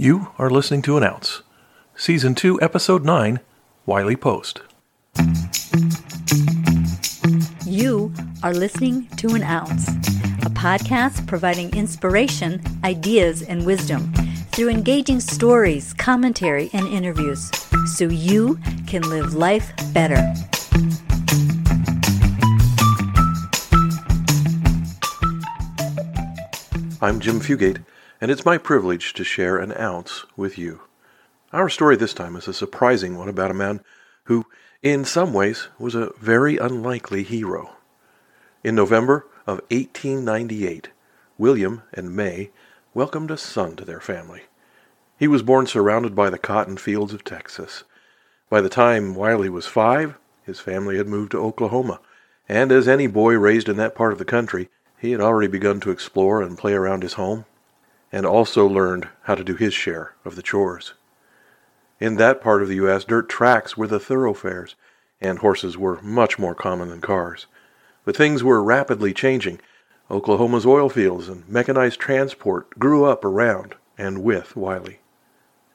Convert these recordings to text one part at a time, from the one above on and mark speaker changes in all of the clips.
Speaker 1: You are listening to An Ounce, Season 2, Episode 9 Wiley Post.
Speaker 2: You are listening to An Ounce, a podcast providing inspiration, ideas, and wisdom through engaging stories, commentary, and interviews so you can live life better.
Speaker 1: I'm Jim Fugate, and it's my privilege to share an ounce with you. Our story this time is a surprising one about a man who, in some ways, was a very unlikely hero. In November of 1898, William and May welcomed a son to their family. He was born surrounded by the cotton fields of Texas. By the time Wiley was five, his family had moved to Oklahoma, and as any boy raised in that part of the country, he had already begun to explore and play around his home, and also learned how to do his share of the chores. In that part of the U.S., dirt tracks were the thoroughfares, and horses were much more common than cars. But things were rapidly changing. Oklahoma's oil fields and mechanized transport grew up around and with Wiley.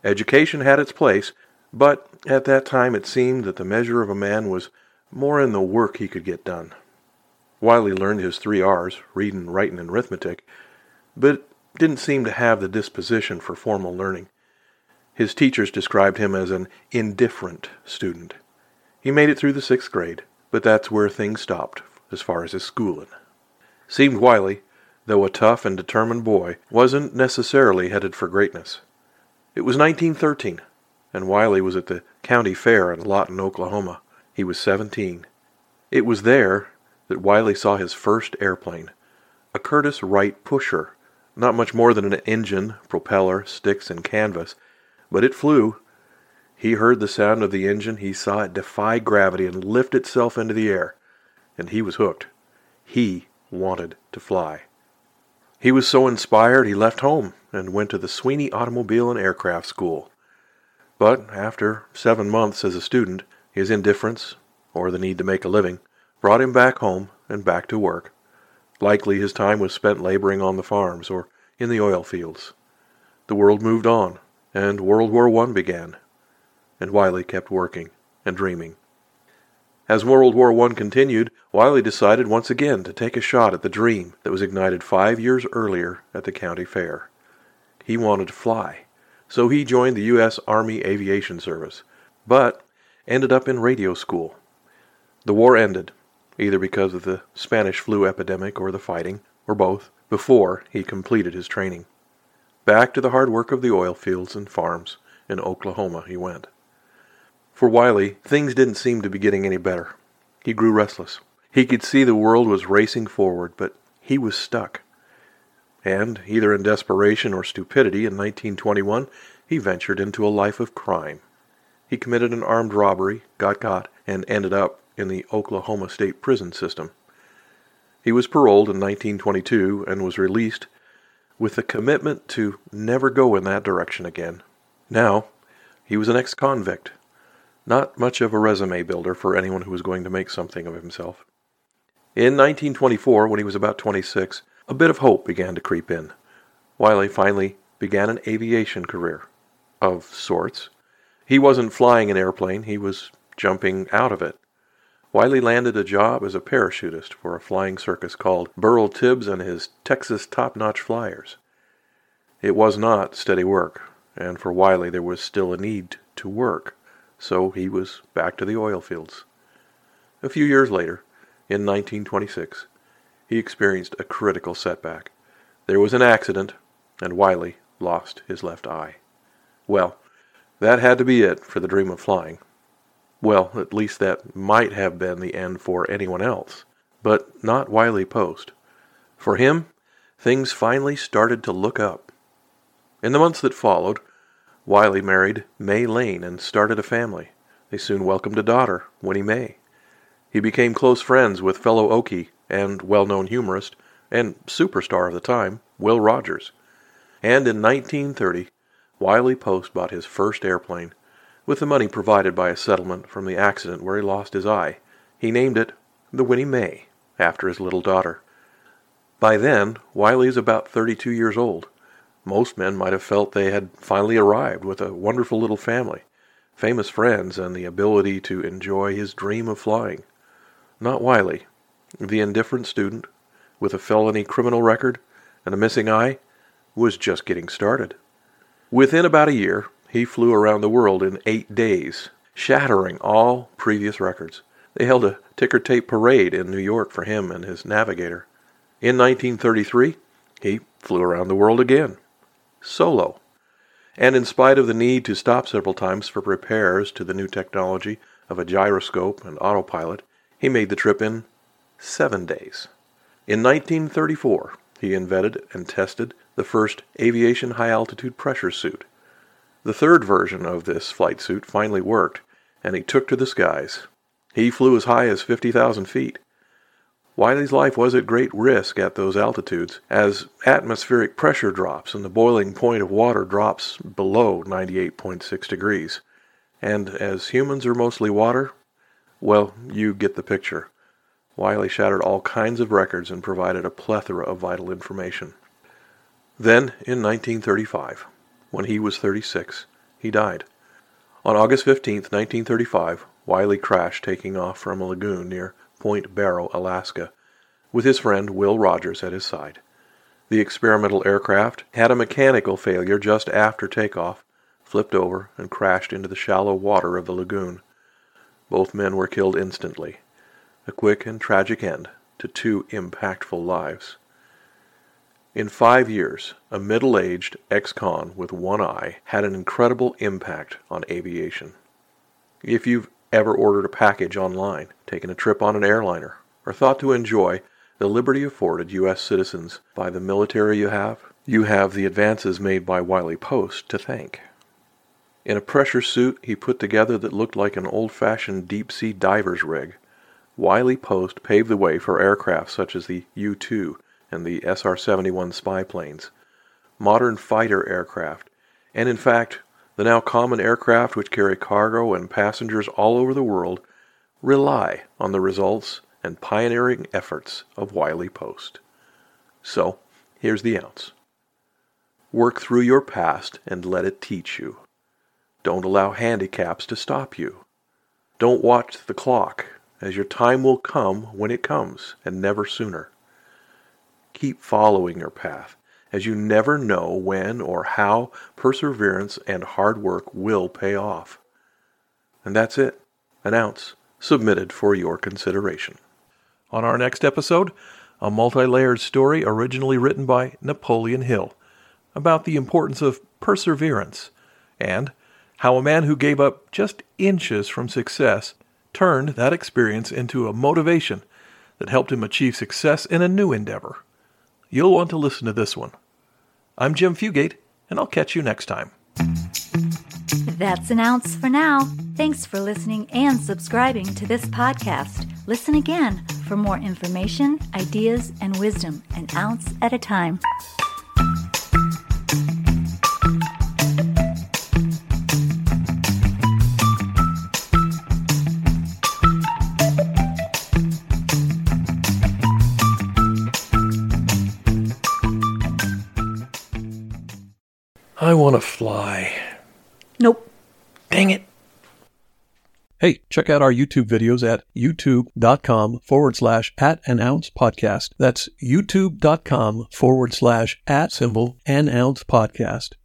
Speaker 1: Education had its place, but at that time it seemed that the measure of a man was more in the work he could get done. Wiley learned his three R's, reading, writing, and arithmetic, but didn't seem to have the disposition for formal learning. His teachers described him as an indifferent student. He made it through the sixth grade, but that's where things stopped as far as his schooling. Seemed Wiley, though a tough and determined boy, wasn't necessarily headed for greatness. It was 1913, and Wiley was at the county fair in Lawton, Oklahoma. He was 17. It was there that Wiley saw his first airplane, a Curtiss Wright pusher, not much more than an engine, propeller, sticks, and canvas, but it flew. He heard the sound of the engine, he saw it defy gravity and lift itself into the air, and he was hooked. He wanted to fly. He was so inspired he left home and went to the Sweeney Automobile and Aircraft School. But after seven months as a student, his indifference, or the need to make a living, brought him back home and back to work. Likely his time was spent laboring on the farms or in the oil fields. The world moved on, and World War I began, and Wiley kept working and dreaming. As World War I continued, Wiley decided once again to take a shot at the dream that was ignited five years earlier at the county fair. He wanted to fly, so he joined the U.S. Army Aviation Service, but ended up in radio school. The war ended, either because of the Spanish flu epidemic or the fighting, or both, before he completed his training. Back to the hard work of the oil fields and farms in Oklahoma he went. For Wiley, things didn't seem to be getting any better. He grew restless. He could see the world was racing forward, but he was stuck. And, either in desperation or stupidity, in 1921 he ventured into a life of crime. He committed an armed robbery, got caught, and ended up in the Oklahoma State prison system. He was paroled in 1922 and was released with the commitment to never go in that direction again. Now, he was an ex convict. Not much of a resume builder for anyone who was going to make something of himself. In 1924, when he was about 26, a bit of hope began to creep in. Wiley finally began an aviation career. Of sorts. He wasn't flying an airplane, he was jumping out of it. Wiley landed a job as a parachutist for a flying circus called Burl Tibbs and his Texas Top Notch Flyers. It was not steady work, and for Wiley there was still a need to work, so he was back to the oil fields. A few years later, in 1926, he experienced a critical setback. There was an accident, and Wiley lost his left eye. Well, that had to be it for the dream of flying. Well, at least that might have been the end for anyone else, but not Wiley Post. For him, things finally started to look up. In the months that followed, Wiley married Mae Laine and started a family. They soon welcomed a daughter, Winnie Mae. He became close friends with fellow Okie and well known humorist and superstar of the time, Will Rogers. And in 1930, Wiley Post bought his first airplane with the money provided by a settlement from the accident where he lost his eye. He named it the Winnie Mae, after his little daughter. By then, Wiley is about 32 years old. Most men might have felt they had finally arrived with a wonderful little family, famous friends, and the ability to enjoy his dream of flying. Not Wiley. The indifferent student, with a felony criminal record and a missing eye, was just getting started. Within about a year, he flew around the world in eight days, shattering all previous records. They held a ticker tape parade in New York for him and his navigator. In 1933, he flew around the world again, solo. And in spite of the need to stop several times for repairs to the new technology of a gyroscope and autopilot, he made the trip in seven days. In 1934, he invented and tested the first aviation high altitude pressure suit. The third version of this flight suit finally worked, and he took to the skies. He flew as high as 50,000 feet. Wiley's life was at great risk at those altitudes, as atmospheric pressure drops and the boiling point of water drops below 98.6 degrees. And as humans are mostly water, well, you get the picture. Wiley shattered all kinds of records and provided a plethora of vital information. Then, in 1935, when he was 36, he died. On August 15, 1935, Wiley crashed taking off from a lagoon near Point Barrow, Alaska, with his friend Will Rogers at his side. The experimental aircraft had a mechanical failure just after takeoff, flipped over, and crashed into the shallow water of the lagoon. Both men were killed instantly. A quick and tragic end to two impactful lives. In five years, a middle aged ex con with one eye had an incredible impact on aviation. If you've ever ordered a package online, taken a trip on an airliner, or thought to enjoy the liberty afforded U.S. citizens by the military you have, you have the advances made by Wiley Post to thank. In a pressure suit he put together that looked like an old fashioned deep sea diver's rig, Wiley Post paved the way for aircraft such as the U 2 and the SR 71 spy planes, modern fighter aircraft, and in fact, the now common aircraft which carry cargo and passengers all over the world rely on the results and pioneering efforts of Wiley Post. So, here's the ounce. Work through your past and let it teach you. Don't allow handicaps to stop you. Don't watch the clock, as your time will come when it comes, and never sooner. Keep following your path, as you never know when or how perseverance and hard work will pay off. And that's it. An ounce submitted for your consideration. On our next episode, a multi layered story originally written by Napoleon Hill about the importance of perseverance and how a man who gave up just inches from success turned that experience into a motivation that helped him achieve success in a new endeavor. You'll want to listen to this one. I'm Jim Fugate, and I'll catch you next time.
Speaker 2: That's an ounce for now. Thanks for listening and subscribing to this podcast. Listen again for more information, ideas, and wisdom, an ounce at a time.
Speaker 1: I want to fly.
Speaker 2: Nope.
Speaker 1: Dang it.
Speaker 3: Hey, check out our YouTube videos at youtube.com forward slash at an ounce podcast. That's youtube.com forward slash at symbol an ounce podcast.